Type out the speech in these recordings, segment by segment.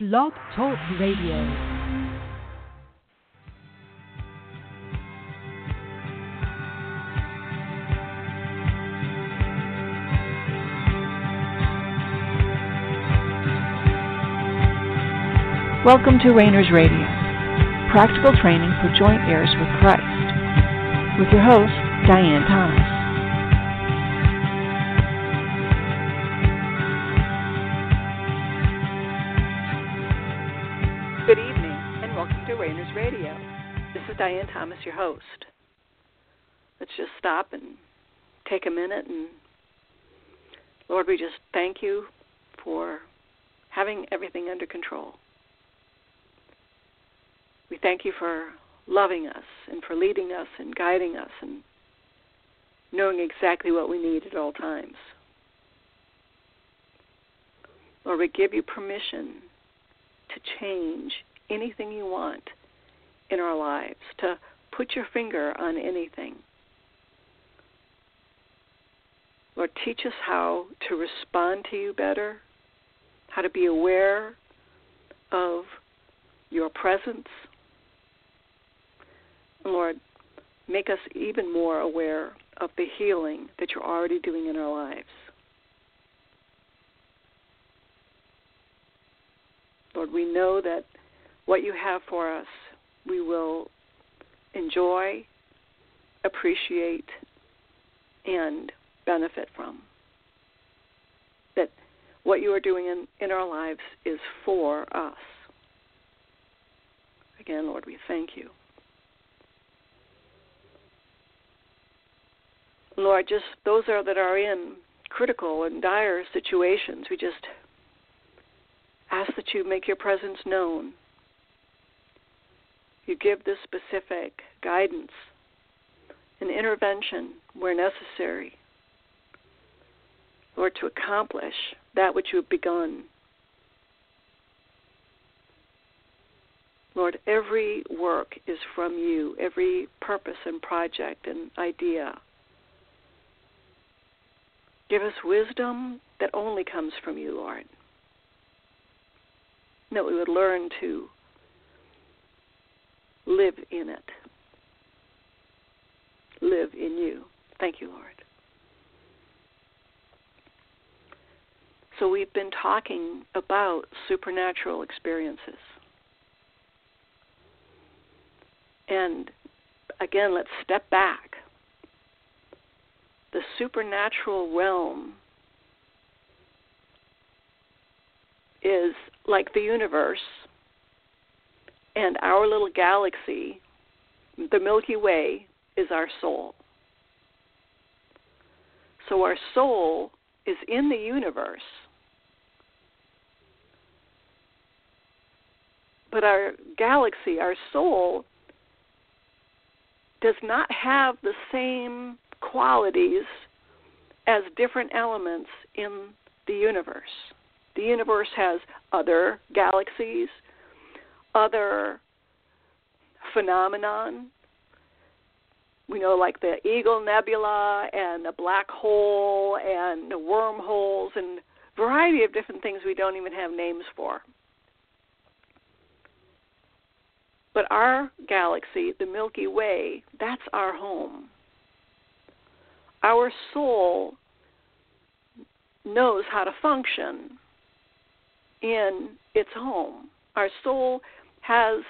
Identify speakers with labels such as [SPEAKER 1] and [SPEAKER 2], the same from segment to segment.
[SPEAKER 1] Blog Talk Radio.
[SPEAKER 2] Welcome to Rainers Radio, practical training for joint heirs with Christ, with your host, Diane Thomas.
[SPEAKER 3] Diane Thomas, your host. Let's just stop and take a minute and, Lord, we just thank you for having everything under control. We thank you for loving us and for leading us and guiding us and knowing exactly what we need at all times. Lord, we give you permission to change anything you want in our lives, to put your finger on anything. Lord, teach us how to respond to you better, how to be aware of your presence. Lord, make us even more aware of the healing that you're already doing in our lives. Lord, we know that what you have for us, we will enjoy, appreciate, and benefit from. That what you are doing in, in our lives is for us. Again, Lord, we thank you. Lord, just those are that are in critical and dire situations, we just ask that you make your presence known. You give the specific guidance and intervention where necessary, Lord, to accomplish that which you have begun. Lord, every work is from you, every purpose and project and idea. Give us wisdom that only comes from you, Lord that we would learn to live in it. Live in you. Thank you, Lord. So, we've been talking about supernatural experiences. And again, let's step back. The supernatural realm is like the universe and our little galaxy, the Milky Way, is our soul. So our soul is in the universe. But our galaxy, our soul, does not have the same qualities as different elements in the universe. The universe has other galaxies, other phenomenon. We know, like the Eagle Nebula and the black hole and the wormholes and variety of different things we don't even have names for. But our galaxy, the Milky Way, that's our home. Our soul knows how to function in its home. Our soul has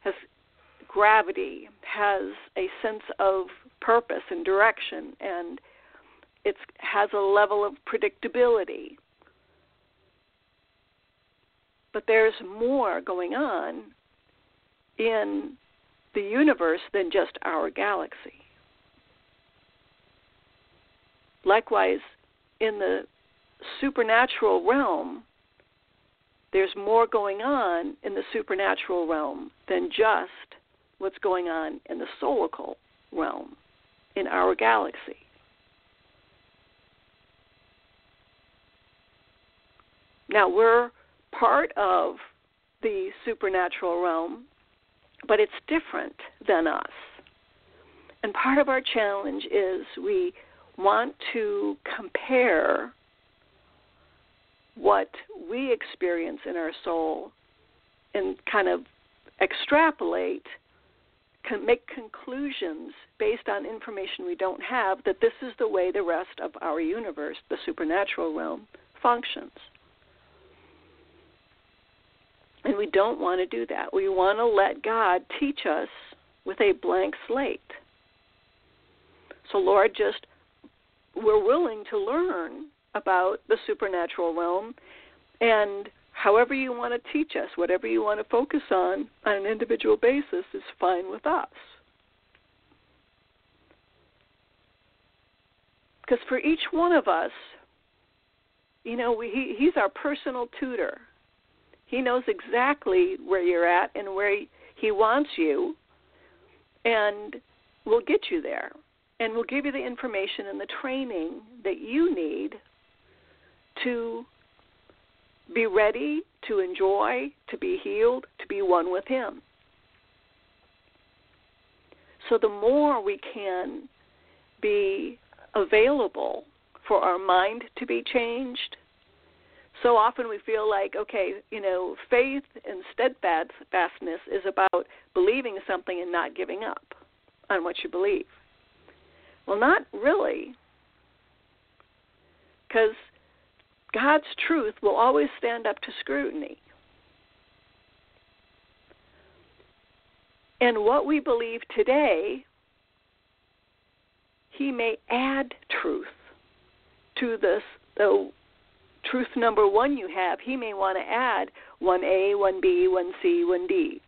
[SPEAKER 3] has gravity, has a sense of purpose and direction, and it has a level of predictability. But there's more going on in the universe than just our galaxy. Likewise, in the supernatural realm, there's more going on in the supernatural realm than just what's going on in the soulical realm in our galaxy. Now, we're part of the supernatural realm, but it's different than us. And part of our challenge is we want to compare what we experience in our soul and kind of extrapolate, can make conclusions based on information we don't have that this is the way the rest of our universe, the supernatural realm, functions. And we don't want to do that. We want to let God teach us with a blank slate. So, Lord, just we're willing to learn about the supernatural realm and however you want to teach us, whatever you want to focus on on an individual basis is fine with us. Because for each one of us, you know, we, he, he's our personal tutor. He knows exactly where you're at and where he wants you, and will get you there. And will give you the information and the training that you need to be ready to enjoy, to be healed, to be one with Him. So the more we can be available for our mind to be changed, so often we feel like, okay, you know, faith and steadfastness is about believing something and not giving up on what you believe. Well, not really. Because God's truth will always stand up to scrutiny. And what we believe today, He may add truth to this, the truth number one you have. He may want to add 1A, 1B, 1C, 1D.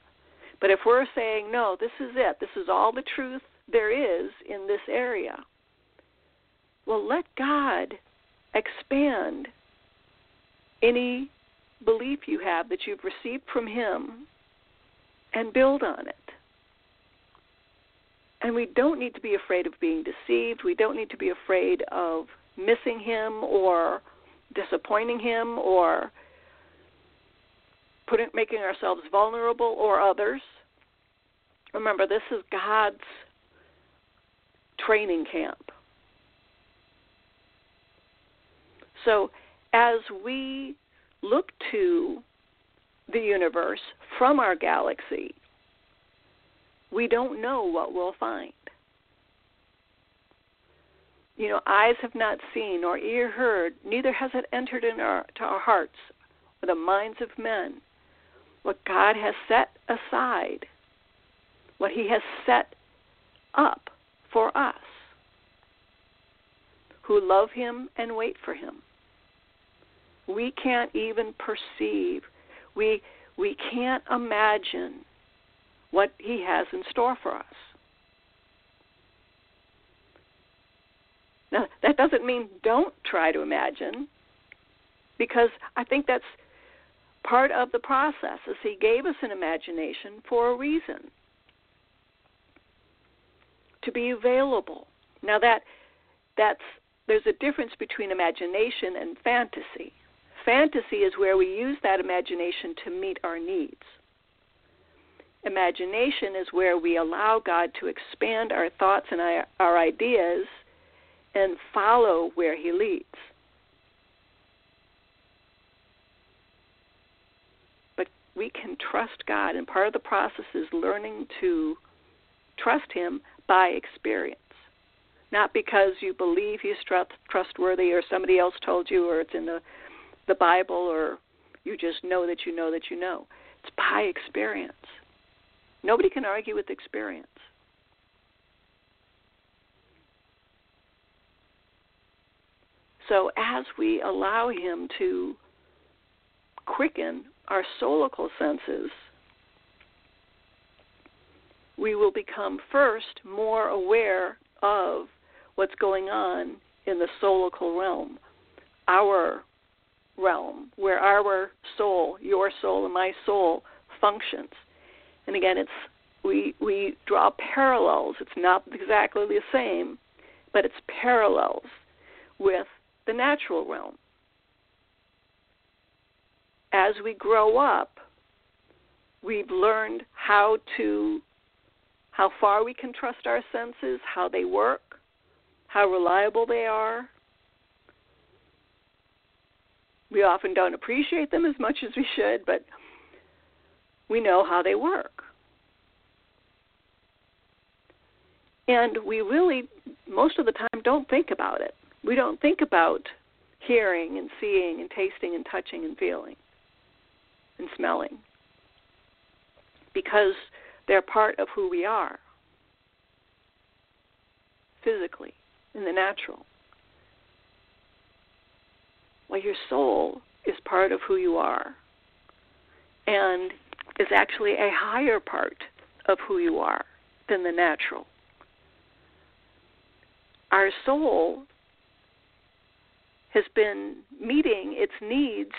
[SPEAKER 3] But if we're saying, no, this is it, this is all the truth there is in this area, well, let God expand any belief you have that you've received from Him and build on it. And we don't need to be afraid of being deceived. We don't need to be afraid of missing Him or disappointing Him or putting, making ourselves vulnerable or others. Remember, this is God's training camp. So as we look to the universe from our galaxy, we don't know what we'll find. You know, eyes have not seen nor ear heard, neither has it entered into our, our hearts or the minds of men what God has set aside, what He has set up for us who love Him and wait for Him we can't even perceive. We we can't imagine what he has in store for us. Now, that doesn't mean don't try to imagine, because I think that's part of the process. Is he gave us an imagination for a reason to be available. Now that that's there's a difference between imagination and fantasy. Fantasy is where we use that imagination to meet our needs. Imagination is where we allow God to expand our thoughts and our, ideas and follow where He leads. But we can trust God, and part of the process is learning to trust Him by experience. Not because you believe He's trustworthy or somebody else told you or it's in the the Bible or you just know that you know that you know. It's by experience. Nobody can argue with experience. So as we allow him to quicken our soulical senses, we will become first more aware of what's going on in the soulical realm, our realm where our soul, your soul and my soul functions. And again, it's we we draw parallels. It's not exactly the same, but it's parallels with the natural realm. As we grow up, we've learned how to how far we can trust our senses, how they work, how reliable they are, We often don't appreciate them as much as we should, but we know how they work. And we really, most of the time, don't think about it. We don't think about hearing and seeing and tasting and touching and feeling and smelling because they're part of who we are physically in the natural. Well, your soul is part of who you are and is actually a higher part of who you are than the natural. Our soul has been meeting its needs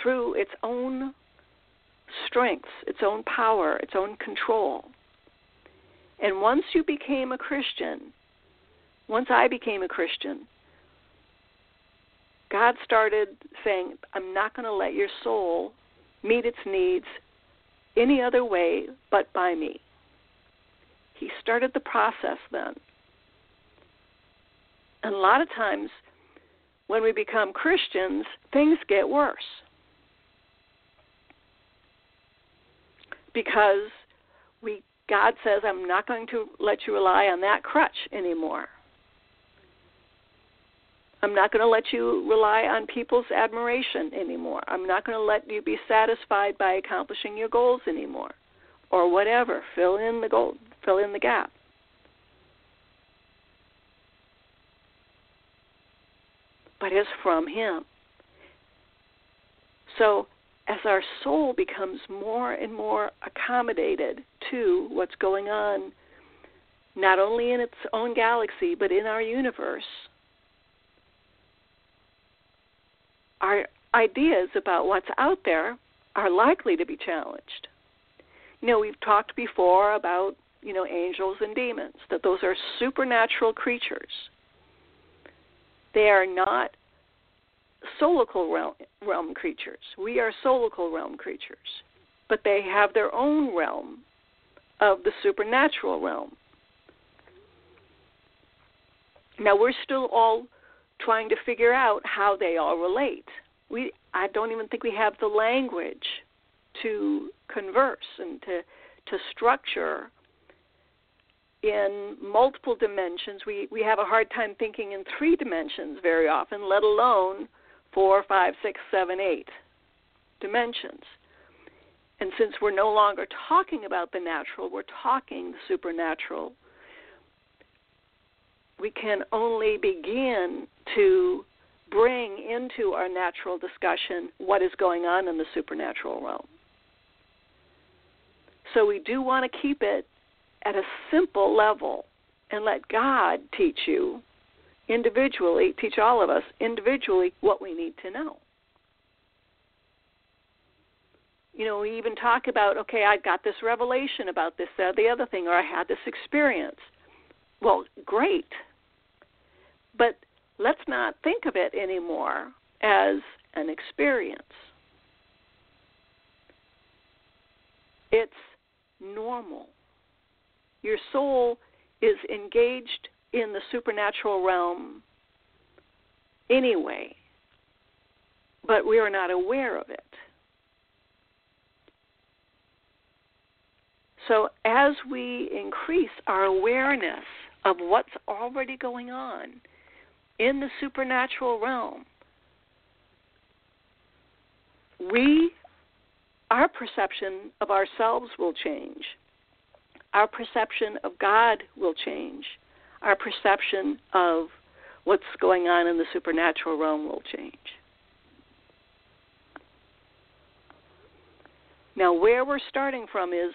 [SPEAKER 3] through its own strengths, its own power, its own control. And once you became a Christian, once I became a Christian, God started saying, I'm not going to let your soul meet its needs any other way but by me. He started the process then. And a lot of times, when we become Christians, things get worse. Because we God says, I'm not going to let you rely on that crutch anymore. I'm not going to let you rely on people's admiration anymore. I'm not going to let you be satisfied by accomplishing your goals anymore or whatever. Fill in the goal, fill in the gap. But it's from him. So as our soul becomes more and more accommodated to what's going on not only in its own galaxy but in our universe our ideas about what's out there are likely to be challenged. You know, we've talked before about, you know, angels and demons, that those are supernatural creatures. They are not soulical realm, realm creatures. We are soulical realm creatures. But they have their own realm of the supernatural realm. Now, we're still all trying to figure out how they all relate. We I don't even think we have the language to converse and to to structure in multiple dimensions. We we have a hard time thinking in three dimensions very often, let alone four, five, six, seven, eight dimensions. And since we're no longer talking about the natural, we're talking the supernatural we can only begin to bring into our natural discussion what is going on in the supernatural realm. So we do want to keep it at a simple level and let God teach you individually, teach all of us individually what we need to know. You know, we even talk about, okay, I got this revelation about this, that, the other thing, or I had this experience. Well, great. But let's not think of it anymore as an experience. It's normal. Your soul is engaged in the supernatural realm anyway, but we are not aware of it. So, as we increase our awareness of what's already going on in the supernatural realm, we our perception of ourselves will change. Our perception of God will change. Our perception of what's going on in the supernatural realm will change. Now, where we're starting from is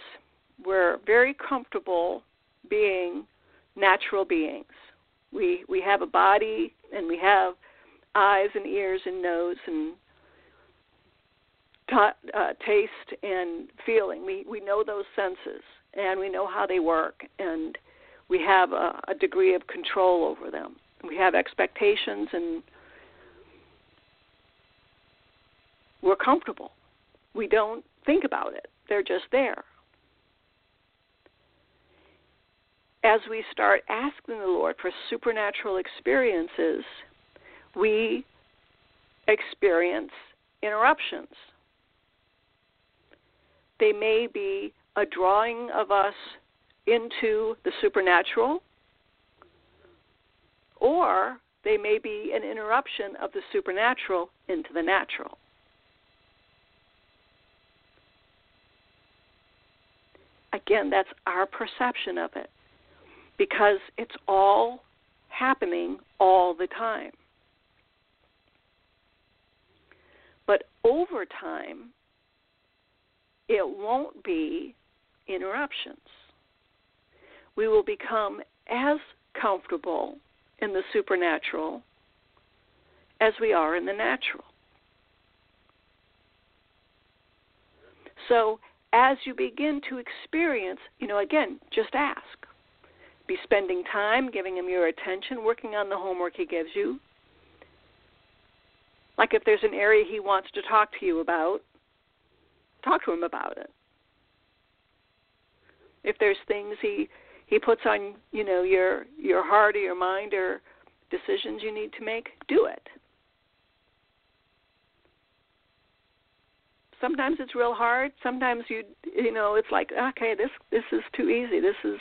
[SPEAKER 3] we're very comfortable being natural beings we we have a body and we have eyes and ears and nose and uh, taste and feeling. We we know those senses and we know how they work and we have a, a degree of control over them. We have expectations and we're comfortable. We don't think about it. They're just there. As we start asking the Lord for supernatural experiences, we experience interruptions. They may be a drawing of us into the supernatural, or they may be an interruption of the supernatural into the natural. Again, that's our perception of it because it's all happening all the time. But over time, it won't be interruptions. We will become as comfortable in the supernatural as we are in the natural. So, as you begin to experience, you know, again, just ask. Be spending time, giving him your attention, working on the homework he gives you. Like if there's an area he wants to talk to you about, talk to him about it. If there's things he he puts on, you know, your your heart or your mind or decisions you need to make, do it. Sometimes it's real hard. Sometimes you you know, it's like, okay, this this is too easy. This is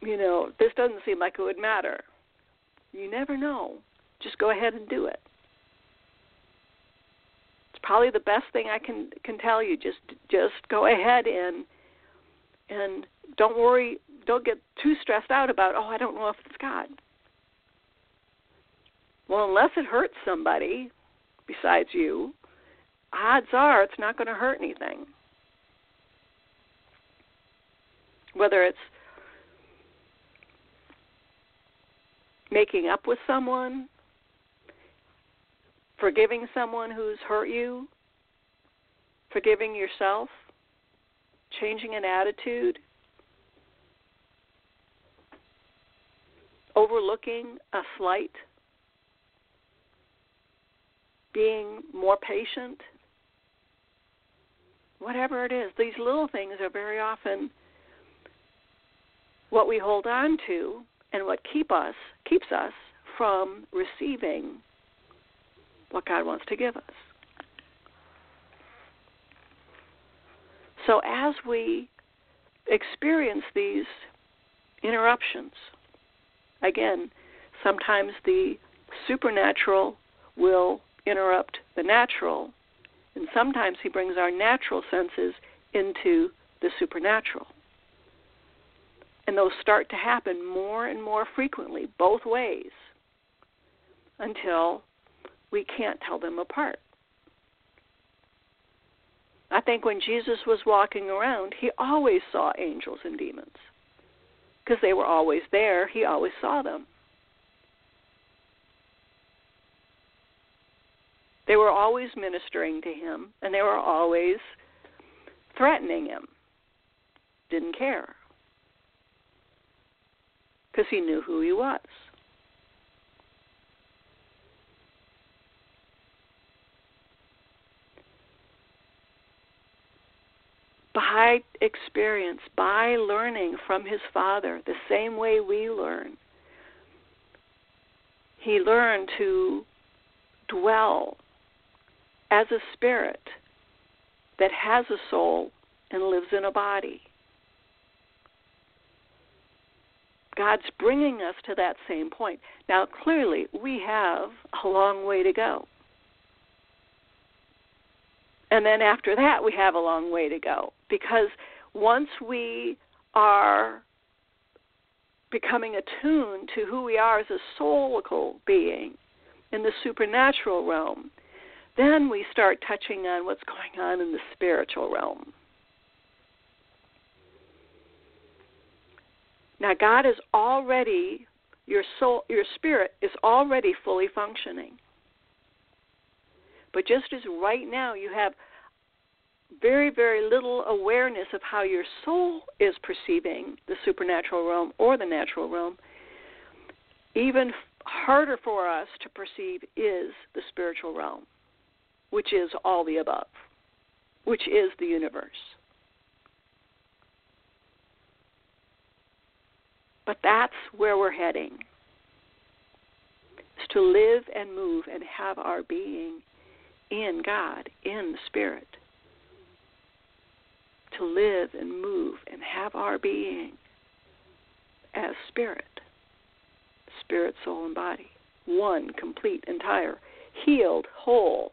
[SPEAKER 3] you know, this doesn't seem like it would matter. You never know. Just go ahead and do it. It's probably the best thing I can can tell you. Just just go ahead and and don't worry. Don't get too stressed out about. Oh, I don't know if it's God. Well, unless it hurts somebody besides you, odds are it's not going to hurt anything. Whether it's making up with someone, forgiving someone who's hurt you, forgiving yourself, changing an attitude, overlooking a slight, being more patient, whatever it is, these little things are very often what we hold on to and what keep us keeps us from receiving what God wants to give us. So as we experience these interruptions, again, sometimes the supernatural will interrupt the natural, and sometimes he brings our natural senses into the supernatural. And those start to happen more and more frequently, both ways, until we can't tell them apart. I think when Jesus was walking around, he always saw angels and demons. Because they were always there, he always saw them. They were always ministering to him, and they were always threatening him. Didn't care because he knew who he was. By experience, by learning from his father, the same way we learn, he learned to dwell as a spirit that has a soul and lives in a body. God's bringing us to that same point. Now, clearly, we have a long way to go. And then after that, we have a long way to go because once we are becoming attuned to who we are as a soulical being in the supernatural realm, then we start touching on what's going on in the spiritual realm. Now God is already your soul your spirit is already fully functioning. But just as right now you have very, very little awareness of how your soul is perceiving the supernatural realm or the natural realm, even harder for us to perceive is the spiritual realm, which is all the above, which is the universe. But that's where we're heading. is to live and move and have our being in God, in the Spirit. To live and move and have our being as Spirit. Spirit, soul, and body. One, complete, entire, healed, whole,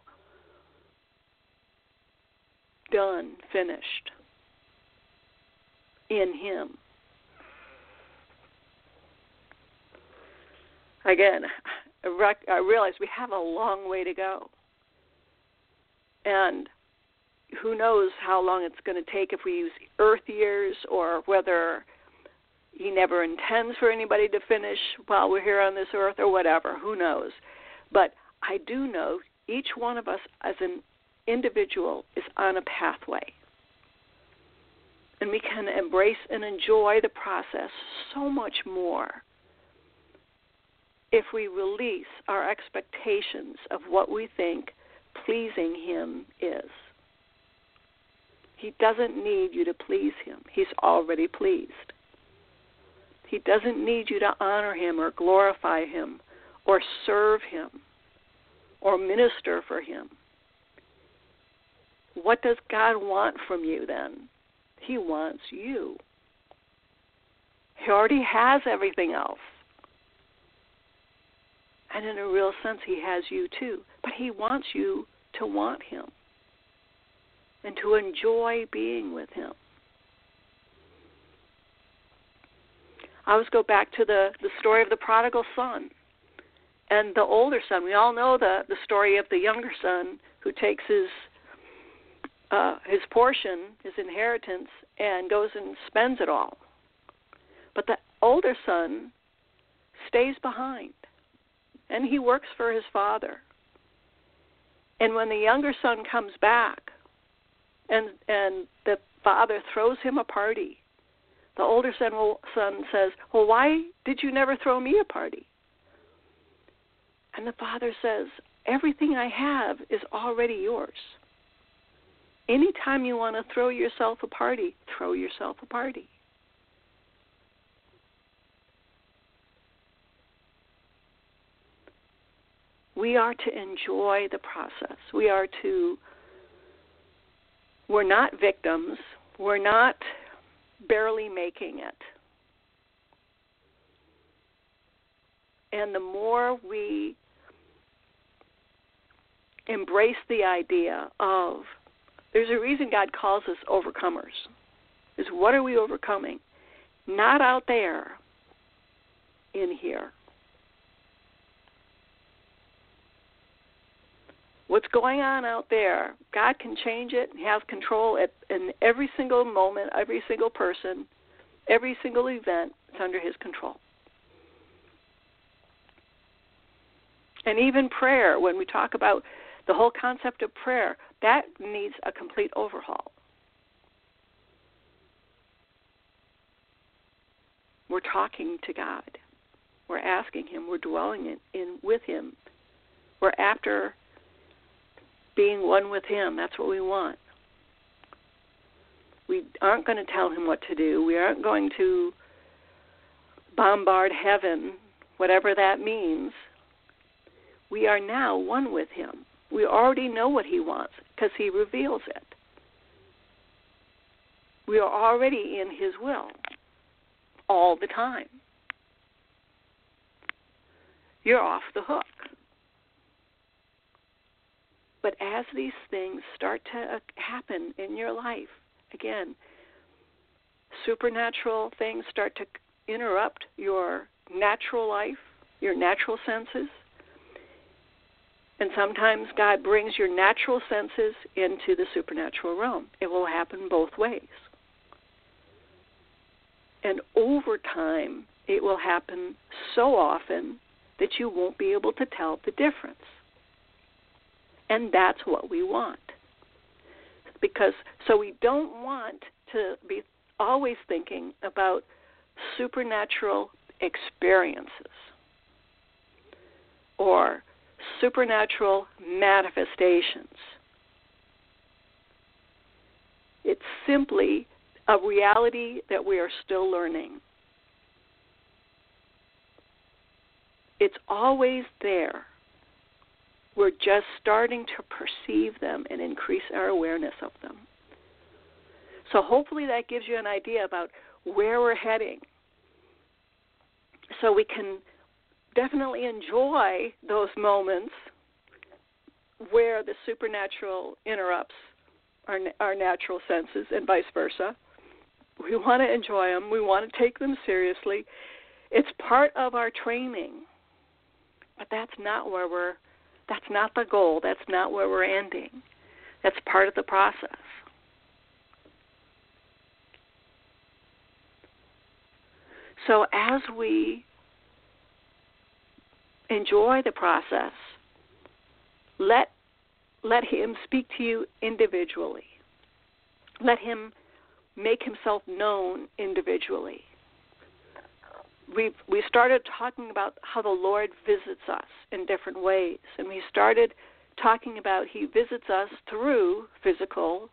[SPEAKER 3] done, finished in Him. Again, I realize we have a long way to go. And who knows how long it's going to take if we use Earth years or whether He never intends for anybody to finish while we're here on this earth or whatever. Who knows? But I do know each one of us as an individual is on a pathway. And we can embrace and enjoy the process so much more if we release our expectations of what we think pleasing Him is. He doesn't need you to please Him, He's already pleased. He doesn't need you to honor Him or glorify Him or serve Him or minister for Him. What does God want from you then? He wants you. He already has everything else. And in a real sense, He has you too. But He wants you to want Him and to enjoy being with Him. I always go back to the, the story of the prodigal son and the older son. We all know the, the story of the younger son who takes his uh, his portion, his inheritance, and goes and spends it all. But the older son stays behind, and he works for his father. And when the younger son comes back, and and the father throws him a party, the older son son says, "Well, why did you never throw me a party?" And the father says, "Everything I have is already yours." Anytime you want to throw yourself a party, throw yourself a party. We are to enjoy the process. We are to, we're not victims. We're not barely making it. And the more we embrace the idea of there's a reason God calls us overcomers. Is what are we overcoming? Not out there, in here. What's going on out there, God can change it and have control at, in every single moment, every single person, every single event. It's under His control. And even prayer, when we talk about the whole concept of prayer, that needs a complete overhaul. We're talking to God. We're asking Him. We're dwelling in, in with Him. We're after being one with Him. That's what we want. We aren't going to tell Him what to do. We aren't going to bombard heaven, whatever that means. We are now one with Him. We already know what He wants because He reveals it. We are already in His will all the time. You're off the hook. But as these things start to uh, happen in your life, again, supernatural things start to interrupt your natural life, your natural senses, and sometimes God brings your natural senses into the supernatural realm. It will happen both ways. And over time, it will happen so often that you won't be able to tell the difference. And that's what we want. Because so we don't want to be always thinking about supernatural experiences or supernatural manifestations. It's simply a reality that we are still learning. it's always there. We're just starting to perceive them and increase our awareness of them. So hopefully that gives you an idea about where we're heading. So we can definitely enjoy those moments where the supernatural interrupts our our natural senses and vice versa. We want to enjoy them. We want to take them seriously. It's part of our training. But that's not where we're that's not the goal. That's not where we're ending. That's part of the process. So as we enjoy the process, let let him speak to you individually. Let him make himself known individually. We we started talking about how the Lord visits us in different ways, and we started talking about he visits us through physical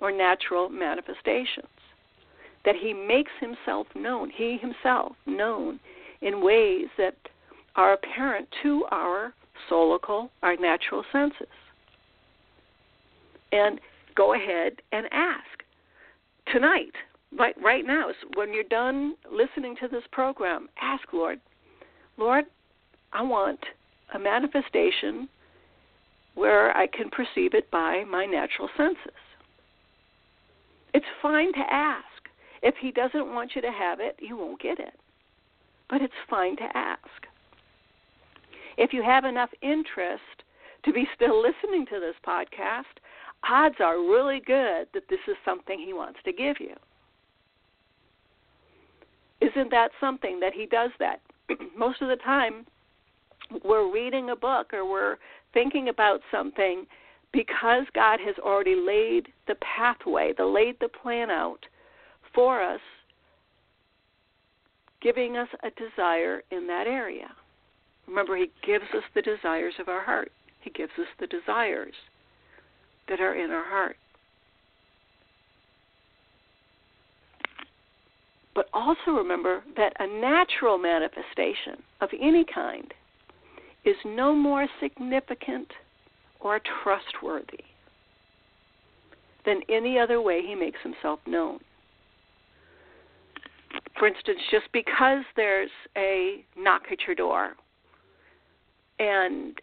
[SPEAKER 3] or natural manifestations. That he makes himself known, he himself known in ways that are apparent to our soulical, our natural senses. And go ahead and ask. Tonight, right, right now, when you're done listening to this program, ask Lord, Lord, I want a manifestation where I can perceive it by my natural senses. It's fine to ask. If He doesn't want you to have it, you won't get it. But it's fine to ask. If you have enough interest to be still listening to this podcast, odds are really good that this is something he wants to give you. Isn't that something that he does that? Most of the time, we're reading a book or we're thinking about something because God has already laid the pathway, the laid the plan out for us, giving us a desire in that area. Remember, He gives us the desires of our heart. He gives us the desires that are in our heart. But also remember that a natural manifestation of any kind is no more significant or trustworthy than any other way he makes himself known. For instance, just because there's a knock at your door and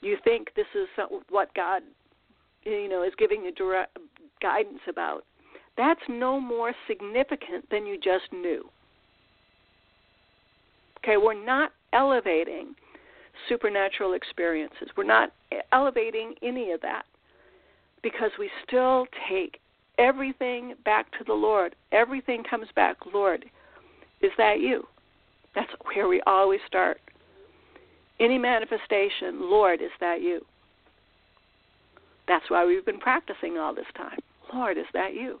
[SPEAKER 3] you think this is what God, you know, is giving you direct guidance about, that's no more significant than you just knew. Okay, we're not elevating supernatural experiences. We're not elevating any of that because we still take everything back to the Lord. Everything comes back, Lord, is that you? That's where we always start. Any manifestation, Lord, is that you? That's why we've been practicing all this time. Lord, is that you?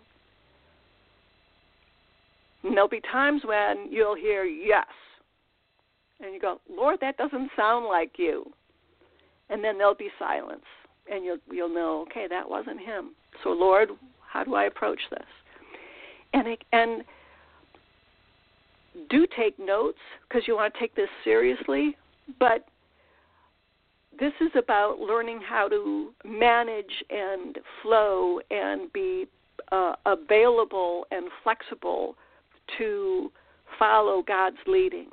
[SPEAKER 3] There'll be times when you'll hear yes. And you go, Lord, that doesn't sound like you. And then there'll be silence. And you'll you'll know, okay, that wasn't him. So Lord, how do I approach this? And it, and do take notes because you want to take this seriously, but this is about learning how to manage and flow and be uh, available and flexible to follow God's leading.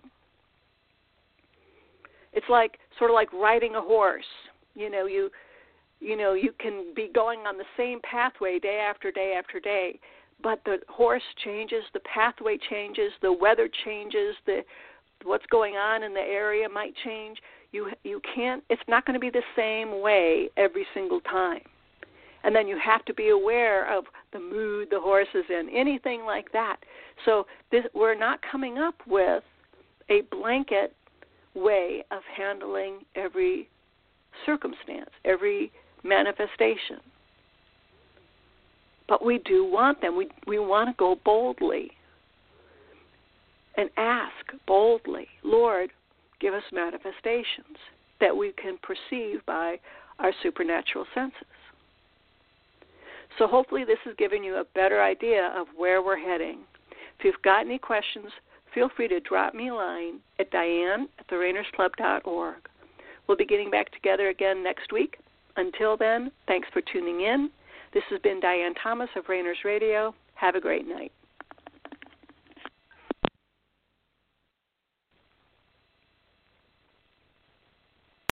[SPEAKER 3] It's like sort of like riding a horse. You know, you you know, you can be going on the same pathway day after day after day, but the horse changes, the pathway changes, the weather changes, the what's going on in the area might change. You you can't. It's not going to be the same way every single time. And then you have to be aware of the mood the horse is in, anything like that. So this, we're not coming up with a blanket way of handling every circumstance, every manifestation. But we do want them. We we want to go boldly and ask boldly, Lord, give us manifestations that we can perceive by our supernatural senses. So hopefully this has given you a better idea of where we're heading. If you've got any questions, feel free to drop me a line at diane at therainersclub.org. We'll be getting back together again next week. Until then, thanks for tuning in. This has been Diane Thomas of Rainers Radio. Have a great night.